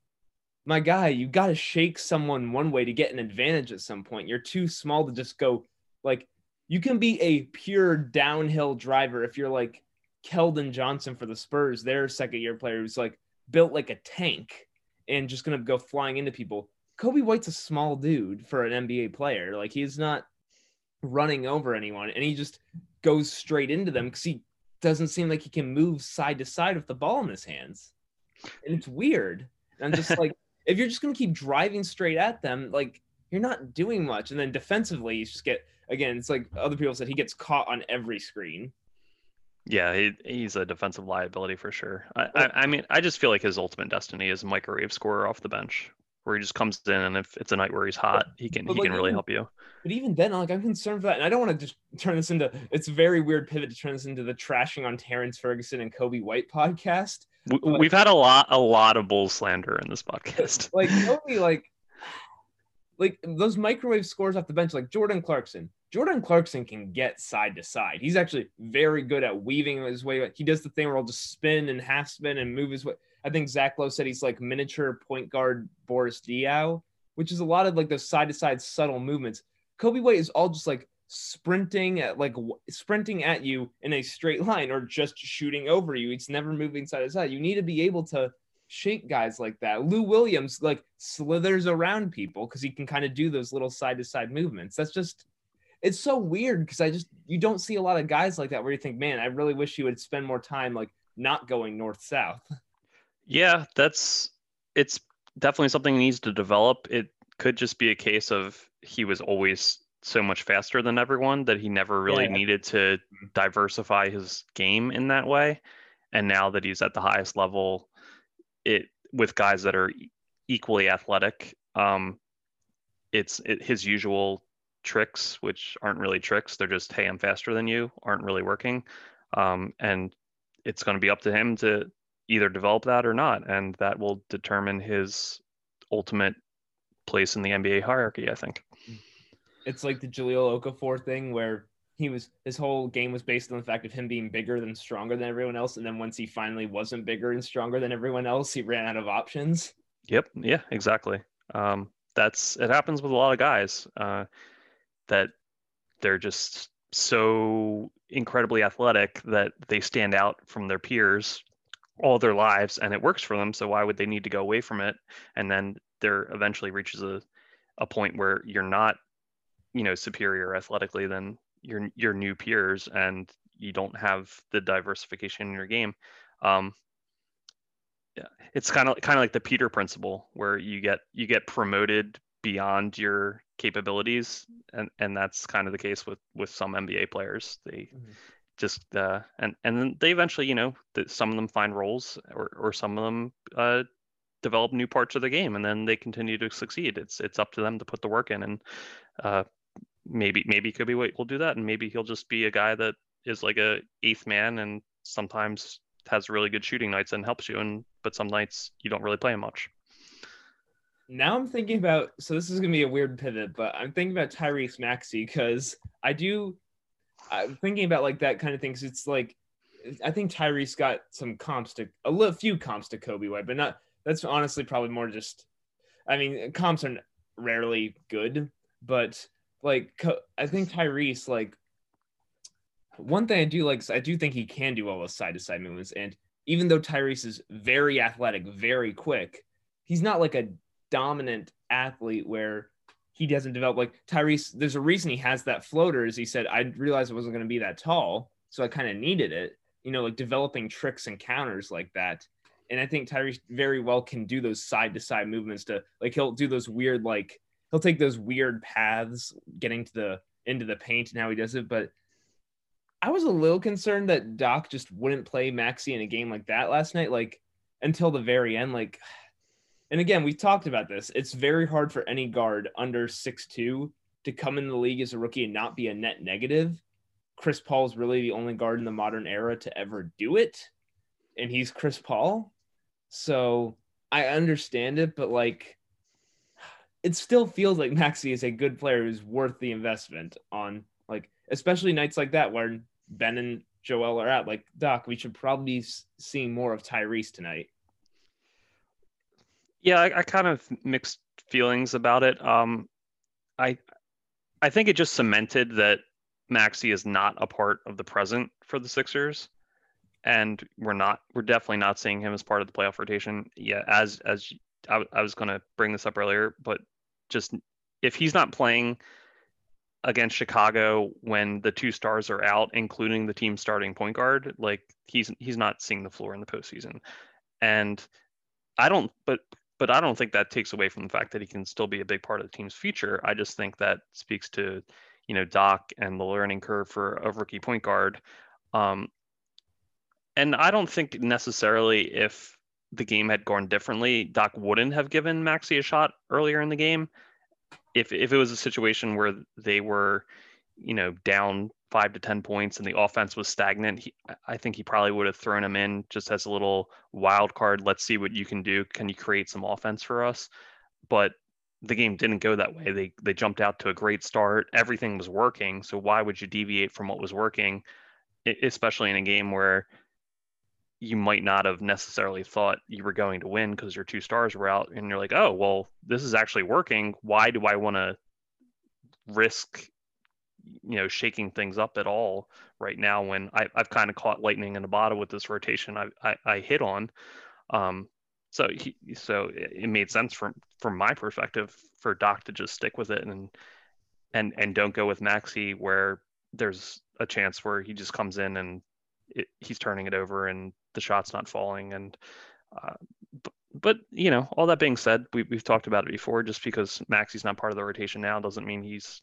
my guy, you got to shake someone one way to get an advantage at some point. You're too small to just go like, you can be a pure downhill driver if you're like Keldon Johnson for the Spurs, their second year player who's like built like a tank and just going to go flying into people. Coby White's a small dude for an NBA player. Like he's not running over anyone and he just goes straight into them because he doesn't seem like he can move side to side with the ball in his hands. And it's weird. And I'm just like, if you're just going to keep driving straight at them, like you're not doing much. And then defensively, you just get, again, it's like other people said, he gets caught on every screen. Yeah, he, he's a defensive liability for sure. I, I, I mean, I just feel like his ultimate destiny is a microwave scorer off the bench where he just comes in and if it's a night where he's hot, he can but he like, can really help you. But even then, like I'm concerned for that, and I don't want to just turn this into. It's a very weird pivot to turn this into the trashing on Terrence Ferguson and Coby White podcast. We, have had a lot, a lot of bull slander in this podcast. like Coby, like, like those microwave scores off the bench, like Jordan Clarkson. Jordan Clarkson can get side to side. He's actually very good at weaving his way. He does the thing where he'll just spin and half spin and move his way. I think Zach Lowe said he's like miniature point guard Boris Diaw, which is a lot of like those side to side subtle movements. Coby White is all just like sprinting at like sprinting at you in a straight line or just shooting over you. It's never moving side to side. You need to be able to shake guys like that. Lou Williams like slithers around people because he can kind of do those little side to side movements. That's just it's so weird because I just you don't see a lot of guys like that where you think, man, I really wish you would spend more time like not going north south. Yeah, that's it's definitely something he needs to develop. It could just be a case of he was always so much faster than everyone that he never really yeah. needed to mm-hmm. diversify his game in that way. And now that he's at the highest level, it with guys that are equally athletic, um, it's it, his usual tricks, which aren't really tricks. They're just, hey, I'm faster than you, aren't really working. Um, and it's going to be up to him to either develop that or not, and that will determine his ultimate place in the NBA hierarchy. I think it's like the Jahlil Okafor thing where he was his whole game was based on the fact of him being bigger than stronger than everyone else, and then once he finally wasn't bigger and stronger than everyone else, he ran out of options. Yep. Yeah. Exactly. Um, that's it happens with a lot of guys uh, that they're just so incredibly athletic that they stand out from their peers all their lives and it works for them so why would they need to go away from it and then there eventually reaches a, a point where you're not you know superior athletically than your your new peers and you don't have the diversification in your game. Um, yeah, it's kind of kind of like the Peter principle where you get you get promoted beyond your capabilities and and that's kind of the case with with some NBA players. They mm-hmm. just uh and and then they eventually you know some of them find roles or or some of them uh develop new parts of the game and then they continue to succeed. It's it's up to them to put the work in and uh maybe maybe Coby White will do that. And maybe he'll just be a guy that is like a eighth man and sometimes has really good shooting nights and helps you. And but some nights you don't really play him much. Now I'm thinking about so this is gonna be a weird pivot, but I'm thinking about Tyrese Maxey because I do I'm thinking about like that kind of things. It's like I think Tyrese got some comps to a little few comps to Coby White, but not that's honestly probably more just I mean comps are rarely good, but like I think Tyrese like one thing I do like is I do think he can do all those side to side movements and even though Tyrese is very athletic, very quick, he's not like a dominant athlete where he doesn't develop like Tyrese. There's a reason he has that floater, as he said. I realized I wasn't going to be that tall, so I kind of needed it. You know, like developing tricks and counters like that. And I think Tyrese very well can do those side to side movements to like he'll do those weird like he'll take those weird paths getting to the into the paint and how he does it. But I was a little concerned that Doc just wouldn't play Maxey in a game like that last night, like until the very end. Like and again, we've talked about this. It's very hard for any guard under six two to come in the league as a rookie and not be a net negative. Chris Paul is really the only guard in the modern era to ever do it, and he's Chris Paul. So I understand it, but like, it still feels like Maxey is a good player who's worth the investment on like, especially nights like that where Ben and Joel are out. Like, Doc, we should probably be seeing more of Tyrese tonight. Yeah, I, I kind of mixed feelings about it. Um, I I think it just cemented that Maxey is not a part of the present for the Sixers, and we're not we're definitely not seeing him as part of the playoff rotation. Yeah, as as I, I was going to bring this up earlier, but just if he's not playing against Chicago when the two stars are out, including the team starting point guard, like he's he's not seeing the floor in the postseason. And I don't, but but I don't think that takes away from the fact that he can still be a big part of the team's future. I just think that speaks to, you know, Doc and the learning curve for a rookie point guard. Um, and I don't think necessarily if the game had gone differently, Doc wouldn't have given Maxey a shot earlier in the game. If if it was a situation where they were, you know, down five to 10 points and the offense was stagnant, he, I think he probably would have thrown him in just as a little wild card. Let's see what you can do. Can you create some offense for us? But the game didn't go that way. They they jumped out to a great start. Everything was working. So why would you deviate from what was working, especially in a game where you might not have necessarily thought you were going to win because your two stars were out and you're like, "Oh, well, this is actually working. Why do I want to risk you know shaking things up at all right now when I, have kind of caught lightning in a bottle with this rotation I, I, I hit on. Um, so he, so it made sense from from my perspective for Doc to just stick with it and and and don't go with Maxey where there's a chance where he just comes in and it, he's turning it over and the shot's not falling and uh, but, but you know all that being said we, we've talked about it before just because Maxey's not part of the rotation now doesn't mean he's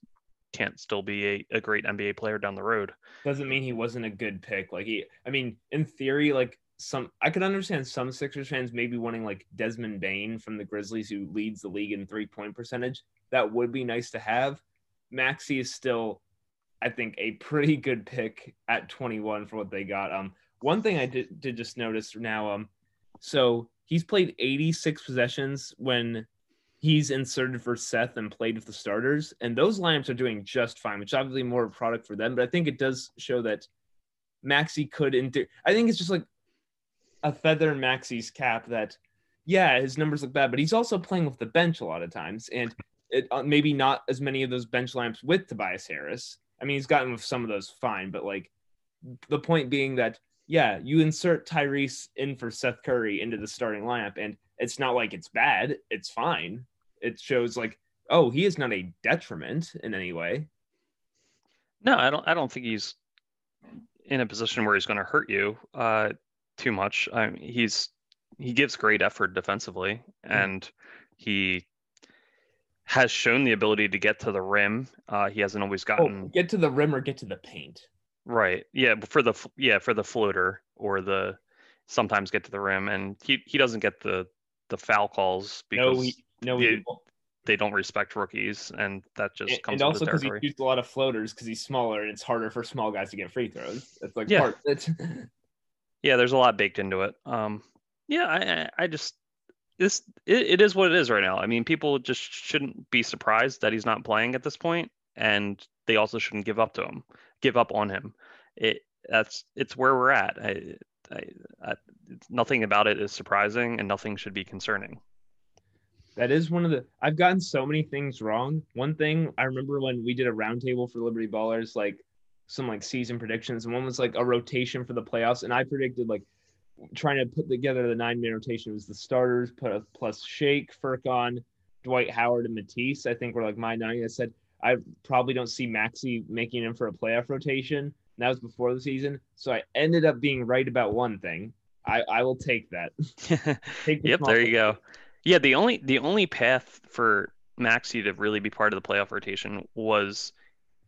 can't still be a, a great NBA player down the road. Doesn't mean he wasn't a good pick. Like he, I mean, in theory, like some, I could understand some Sixers fans maybe wanting like Desmond Bane from the Grizzlies, who leads the league in three point percentage. That would be nice to have. Maxey is still, I think, a pretty good pick at 21 for what they got. Um, one thing I did, did just notice now, um, so he's played 86 possessions when he's inserted for Seth and played with the starters, and those lineups are doing just fine, which obviously more of a product for them. But I think it does show that Maxey could. Inter- I think it's just like a feather in Maxey's cap that yeah, his numbers look bad, but he's also playing with the bench a lot of times, and it, uh, maybe not as many of those bench lamps with Tobias Harris. I mean, he's gotten with some of those fine, but like the point being that yeah, you insert Tyrese in for Seth Curry into the starting lineup, and it's not like it's bad; it's fine. It shows like, oh, he is not a detriment in any way. No, I don't. I don't think he's in a position where he's going to hurt you uh, too much. I mean, he's he gives great effort defensively, mm-hmm. and he has shown the ability to get to the rim. Uh, he hasn't always oh, gotten oh, get to the rim or get to the paint. Right. Yeah. For the yeah for the floater or the sometimes get to the rim, and he he doesn't get the the foul calls because no, he, no, they, they don't respect rookies, and that just and, comes. And also because he shoots a lot of floaters because he's smaller, and it's harder for small guys to get free throws. It's like yeah. part. It's... yeah, there's a lot baked into it. Um, yeah, I I just this it, it is what it is right now. I mean, people just shouldn't be surprised that he's not playing at this point, and they also shouldn't give up to him, give up on him. It that's it's where we're at. I, I, I, nothing about it is surprising, and nothing should be concerning. That is one of the I've gotten so many things wrong. One thing I remember when we did a roundtable for Liberty Ballers, like some like season predictions, and one was like a rotation for the playoffs, and I predicted like trying to put together the nine man rotation was the starters put a plus Shake, Furkan, Dwight Howard, and Matisse. I think were like my nine. I said I probably don't see Maxey making him for a playoff rotation. That was before the season, so I ended up being right about one thing. I, I will take that. take the yep, there you go. Yeah, the only the only path for Maxey to really be part of the playoff rotation was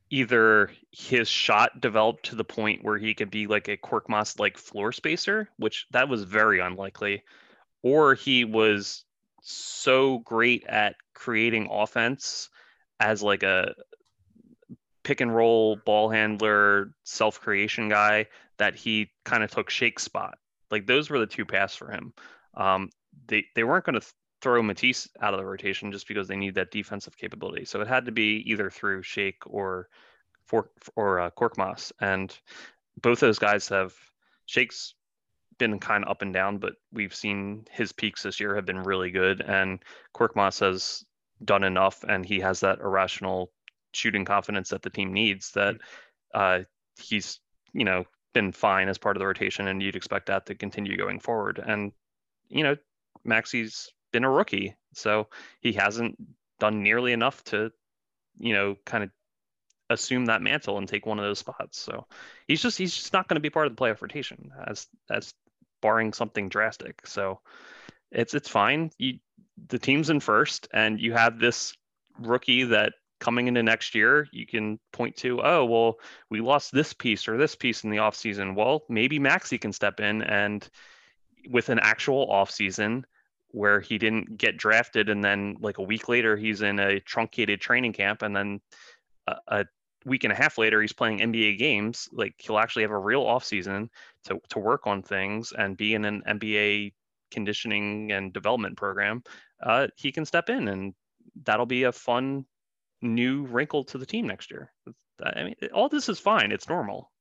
either his shot developed to the point where he could be like a Korkmaz like floor spacer, which that was very unlikely, or he was so great at creating offense as like a pick and roll ball handler, self creation guy that he kind of took Shake's spot. Like those were the two paths for him. Um, they they weren't going to throw Matisse out of the rotation just because they need that defensive capability. So it had to be either through Shake or for or uh, Korkmaz, and both those guys have Shake's been kind of up and down, but we've seen his peaks this year have been really good, and Korkmaz has done enough, and he has that irrational shooting confidence that the team needs that uh, he's you know been fine as part of the rotation, and you'd expect that to continue going forward. And you know, Maxey's been a rookie, so he hasn't done nearly enough to, you know, kind of assume that mantle and take one of those spots. So he's just he's just not going to be part of the playoff rotation as as barring something drastic. So it's it's fine. You the team's in first, and you have this rookie that coming into next year you can point to oh well we lost this piece or this piece in the offseason. Well maybe Maxey can step in and with an actual offseason where he didn't get drafted and then like a week later he's in a truncated training camp and then a, a week and a half later he's playing NBA games. Like he'll actually have a real off season to to work on things and be in an NBA conditioning and development program uh, he can step in and that'll be a fun new wrinkle to the team next year I mean all this is fine it's normal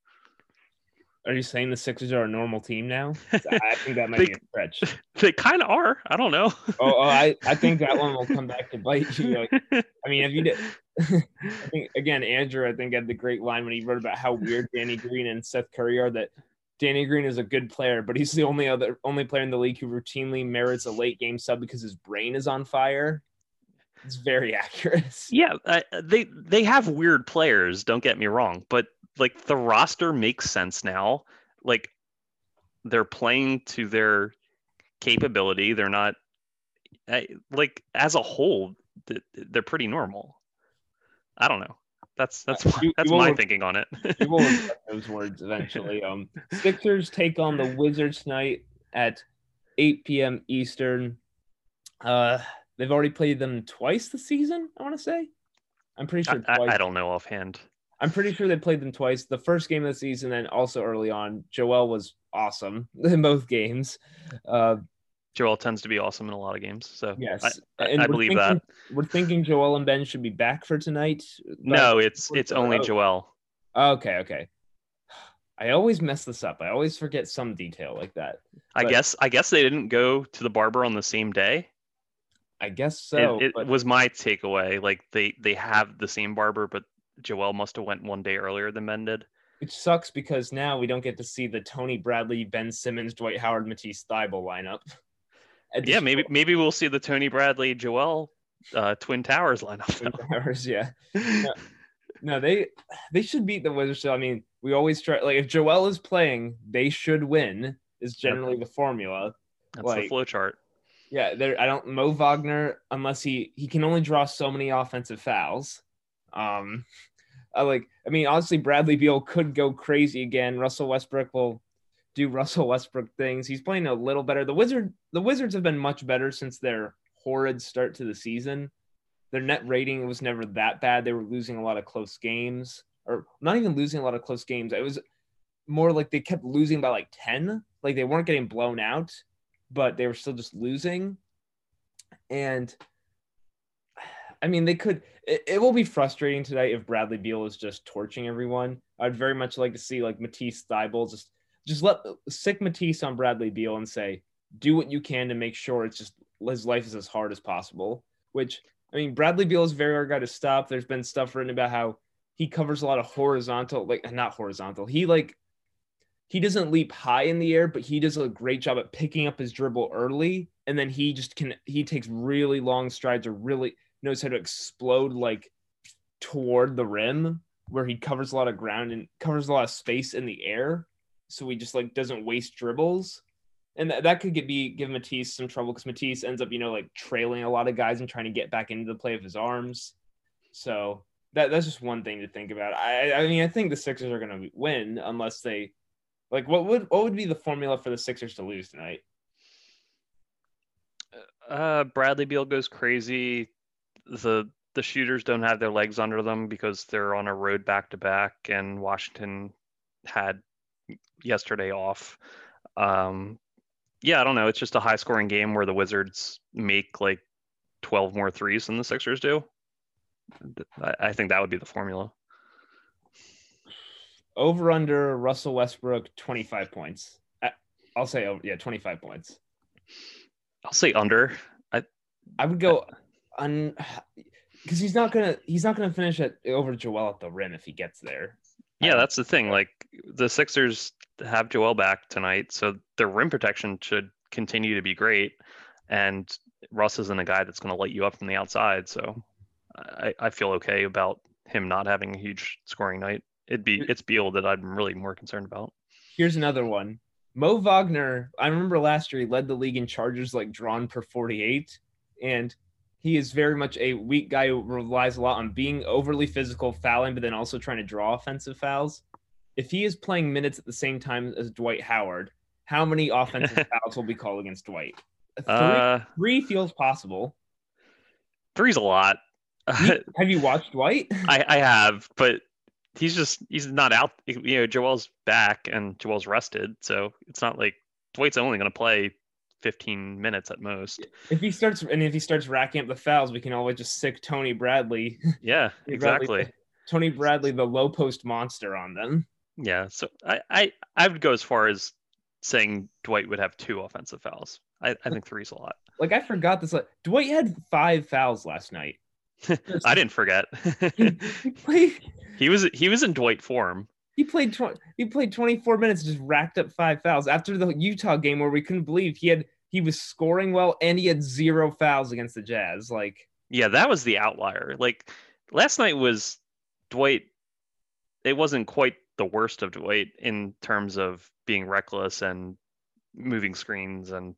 are you saying the Sixers are a normal team now? I think that might they, be a stretch. They kind of are. I don't know. oh, oh, I, I think that one will come back to bite you. Like, I mean, if you did, I think again, Andrew, I think had the great line when he wrote about how weird Danny Green and Seth Curry are. That Danny Green is a good player, but he's the only other only player in the league who routinely merits a late game sub because his brain is on fire. It's very accurate. Yeah, uh, they they have weird players. Don't get me wrong, but like the roster makes sense now. Like they're playing to their capability. They're not like as a whole, they're pretty normal. I don't know. That's that's you, that's you my thinking on it. you will those words eventually. Um, Sixers take on the Wizards tonight at 8 p.m. Eastern. Uh, they've already played them twice this season. I want to say. I'm pretty sure. I, I, I, don't know offhand. I'm pretty sure they played them twice. The first game of the season, and also early on, Joel was awesome in both games. Uh, Joel tends to be awesome in a lot of games, so yes, I, I, I believe thinking, that. We're thinking Joel and Ben should be back for tonight. No, it's it's only oh. Joel. Okay, okay. I always mess this up. I always forget some detail like that. I guess I guess they didn't go to the barber on the same day. I guess so. it it but was my takeaway. Like they they have the same barber, but Joel must have went one day earlier than Ben did. which sucks because now we don't get to see the Tony Bradley, Ben Simmons, Dwight Howard, Matisse Thybulle lineup. Yeah, maybe maybe we'll see the Tony Bradley Joel uh, Twin Towers lineup. Twin. Towers, yeah. No, they they should beat the Wizards. So I mean, we always try like if Joel is playing, they should win. Is generally the formula. That's the like- flow chart. Yeah, there. I don't Mo Wagner unless he he can only draw so many offensive fouls. Um, I like. I mean, honestly, Bradley Beal could go crazy again. Russell Westbrook will do Russell Westbrook things. He's playing a little better. The Wizard the Wizards have been much better since their horrid start to the season. Their net rating was never that bad. They were losing a lot of close games, or not even losing a lot of close games. It was more like they kept losing by like ten. Like they weren't getting blown out but they were still just losing. And I mean, they could. It, it will be frustrating tonight if Bradley Beal is just torching everyone. I'd very much like to see like Matisse Thybulle just just let sic Matisse on Bradley Beal and say, do what you can to make sure it's just his life is as hard as possible. Which I mean, Bradley Beal is very hard guy to stop. There's been stuff written about how he covers a lot of horizontal, like not horizontal. He like he doesn't leap high in the air, but he does a great job at picking up his dribble early, and then he just can he takes really long strides or really knows how to explode like toward the rim where he covers a lot of ground and covers a lot of space in the air, so he just like doesn't waste dribbles. And that, could get be give Matisse some trouble because Matisse ends up, you know, like trailing a lot of guys and trying to get back into the play of his arms. So that that's just one thing to think about. I I mean I think the Sixers are gonna win unless they like what would what would be the formula for the Sixers to lose tonight? Uh, Bradley Beal goes crazy. The the shooters don't have their legs under them because they're on a road back to back, and Washington had yesterday off. Um, yeah, I don't know. It's just a high scoring game where the Wizards make like 12 more threes than the Sixers do. I, I think that would be the formula. Over under Russell Westbrook 25 points. I'll say over yeah, 25 points. I'll say under. I I would go un because he's not gonna he's not gonna finish it over Joel at the rim if he gets there. Yeah, that's the thing. Like the Sixers have Joel back tonight, so their rim protection should continue to be great. And Russ isn't a guy that's going to light you up from the outside, so I, I feel okay about him not having a huge scoring night. It'd be it's Beal that I'm really more concerned about. Here's another one. Mo Wagner, I remember last year he led the league in charges like drawn per 48. And he is very much a weak guy who relies a lot on being overly physical, fouling, but then also trying to draw offensive fouls. If he is playing minutes at the same time as Dwight Howard, how many offensive fouls will be called against Dwight? Three, Uh, three feels possible. three's a lot. You- have you watched Dwight? I, I have, but he's just he's not out. You know, Joel's back and Joel's rested, so it's not like Dwight's only going to play 15 minutes at most. If he starts and if he starts racking up the fouls, we can always just sic Tony Bradley. Yeah, Bradley- exactly. Tony Bradley, the low post monster on them. Yeah, so I, I I would go as far as saying Dwight would have two offensive fouls. I, I think three's a lot. Like I forgot this. Like Dwight had five fouls last night. I didn't forget. He was he was in Dwight form. He played. Tw- he played 24 minutes, just racked up five fouls after the Utah game where we couldn't believe he had. He was scoring well and he had zero fouls against the Jazz. Like Yeah, that was the outlier. Like last night was Dwight. It wasn't quite the worst of Dwight in terms of being reckless and moving screens and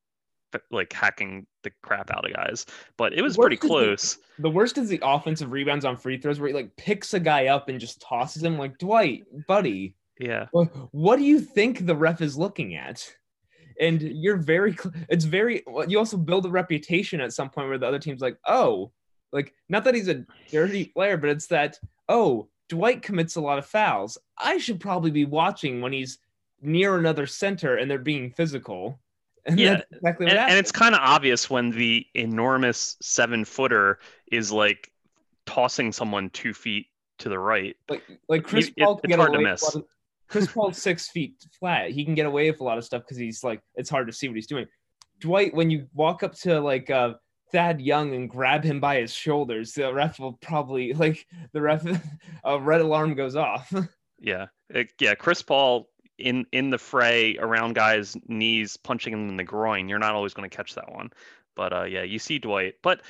like hacking the crap out of guys, but it was pretty is the- close. the worst is the offensive rebounds on free throws where he like picks a guy up and just tosses him. Like Dwight, buddy, Yeah. What, what do you think the ref is looking at? And you're very, cl- it's very, you also build a reputation at some point where the other team's like, oh, like, not that he's a dirty player, but it's that, oh, Dwight commits a lot of fouls. I should probably be watching when he's near another center and they're being physical. And Yeah, exactly what and, and it's kind of obvious when the enormous seven footer is like tossing someone two feet to the right. like, like Chris it- Paul can it's get hard to miss. of- Chris Paul's six feet flat. He can get away with a lot of stuff because he's like it's hard to see what he's doing. Dwight, when you walk up to like uh, Thad Young and grab him by his shoulders, the ref will probably like the ref a red alarm goes off. yeah, it, yeah. Chris Paul in in the fray around guys' knees, punching them in the groin. You're not always going to catch that one. But uh, yeah, you see Dwight. But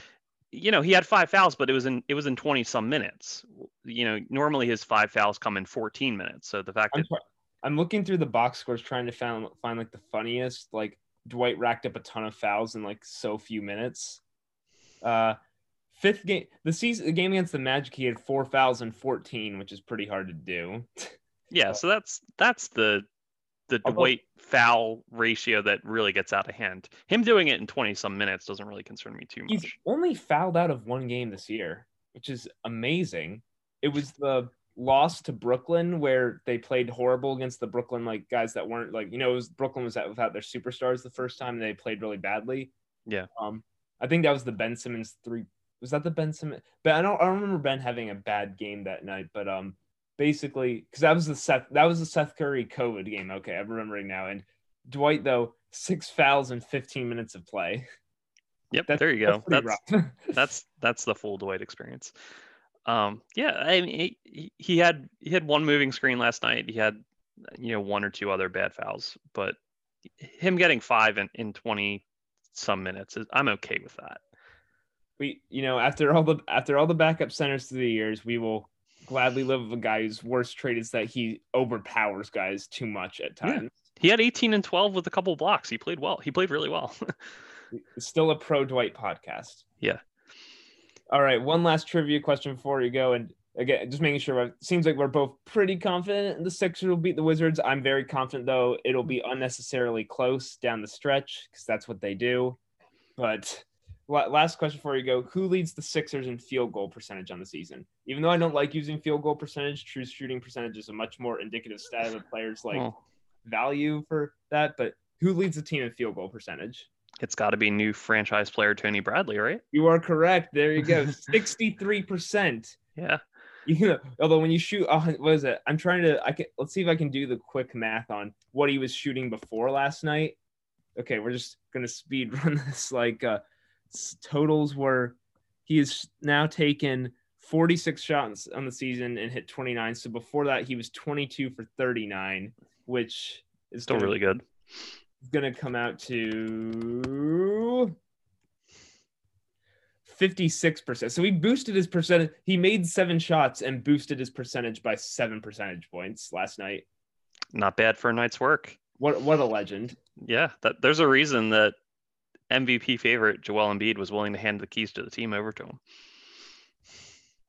you know, he had five fouls, but it was in it was in 20 some minutes. You know, normally his five fouls come in 14 minutes. So the fact I'm, that I'm looking through the box scores trying to find find like the funniest. Like Dwight racked up a ton of fouls in like so few minutes. Uh fifth game the season the game against the Magic he had four fouls in 14, which is pretty hard to do. yeah, so that's that's the the Dwight foul ratio that really gets out of hand. Him doing it in 20 some minutes doesn't really concern me too much. He's only fouled out of one game this year, which is amazing. It was the loss to Brooklyn where they played horrible against the Brooklyn like guys that weren't like you know was Brooklyn was without their superstars the first time they played really badly. Yeah. Um I think that was the Ben Simmons three was that the Ben Simmons but I don't I don't remember Ben having a bad game that night but um basically because that was the Seth that was the Seth Curry COVID game. Okay, I'm remembering now. And Dwight though six fouls in 15 minutes of play. Yep, that's, there you go. That's that's, that's that's the full Dwight experience. Um, yeah, I mean he, he had he had one moving screen last night. He had you know one or two other bad fouls, but him getting five in, in 20 some minutes is I'm okay with that. We you know after all the after all the backup centers through the years, we will gladly live with a guy whose worst trait is that he overpowers guys too much at times. Yeah. He had 18 and 12 with a couple blocks. He played well. He played really well. Still a pro Dwight podcast. Yeah. All right. One last trivia question before you go. And again, just making sure it seems like we're both pretty confident the Sixers will beat the Wizards. I'm very confident, though, it'll be unnecessarily close down the stretch because that's what they do. But last question before you go who leads the sixers in field goal percentage on the season even though i don't like using field goal percentage true shooting percentage is a much more indicative stat of a players like oh. value for that but who leads the team in field goal percentage it's got to be new franchise player tony bradley right you are correct there you go 63% yeah you know, although when you shoot, uh, what is it? I'm trying to. I can. Let's see if I can do the quick math on what he was shooting before last night. Okay, we're just gonna speed run this. Like, uh, totals were he has now taken 46 shots on the season and hit 29. So before that, he was 22 for 39, which is still gonna, really good. Going to come out to 56%. So he boosted his percentage. He made seven shots and boosted his percentage by seven percentage points last night. Not bad for a night's work. What what a legend. Yeah, that there's a reason that MVP favorite Joel Embiid was willing to hand the keys to the team over to him.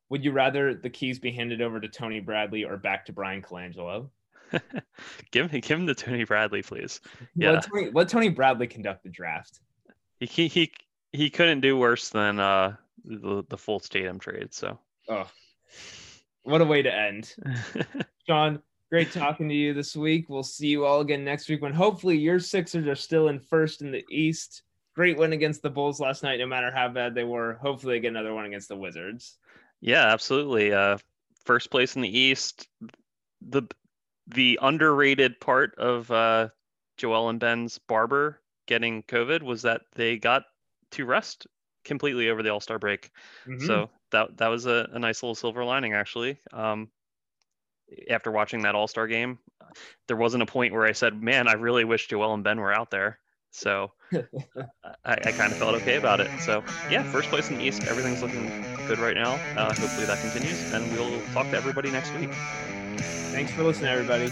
Would you rather the keys be handed over to Tony Bradley or back to Bryan Colangelo? give me, give him the Tony Bradley, please. Yeah, let Tony, let Tony Bradley conduct the draft. He he he couldn't do worse than uh the, the Fultz Tatum trade. So, oh, what a way to end, Sean. Great talking to you this week. We'll see you all again next week when hopefully your Sixers are still in first in the East great win against the Bulls last night, no matter how bad they were. Hopefully, they get another one against the Wizards. Yeah, absolutely. Uh, first place in the East. The the underrated part of uh, Joel and Ben's barber getting COVID was that they got to rest completely over the All Star break. Mm-hmm. So that that was a, a, nice little silver lining, actually. Um, after watching that All Star game, there wasn't a point where I said, "Man, I really wish Joel and Ben were out there." So I, I kind of felt okay about it. So yeah, first place in the East. Everything's looking good right now. Uh, hopefully that continues, and we'll talk to everybody next week. Thanks for listening, everybody.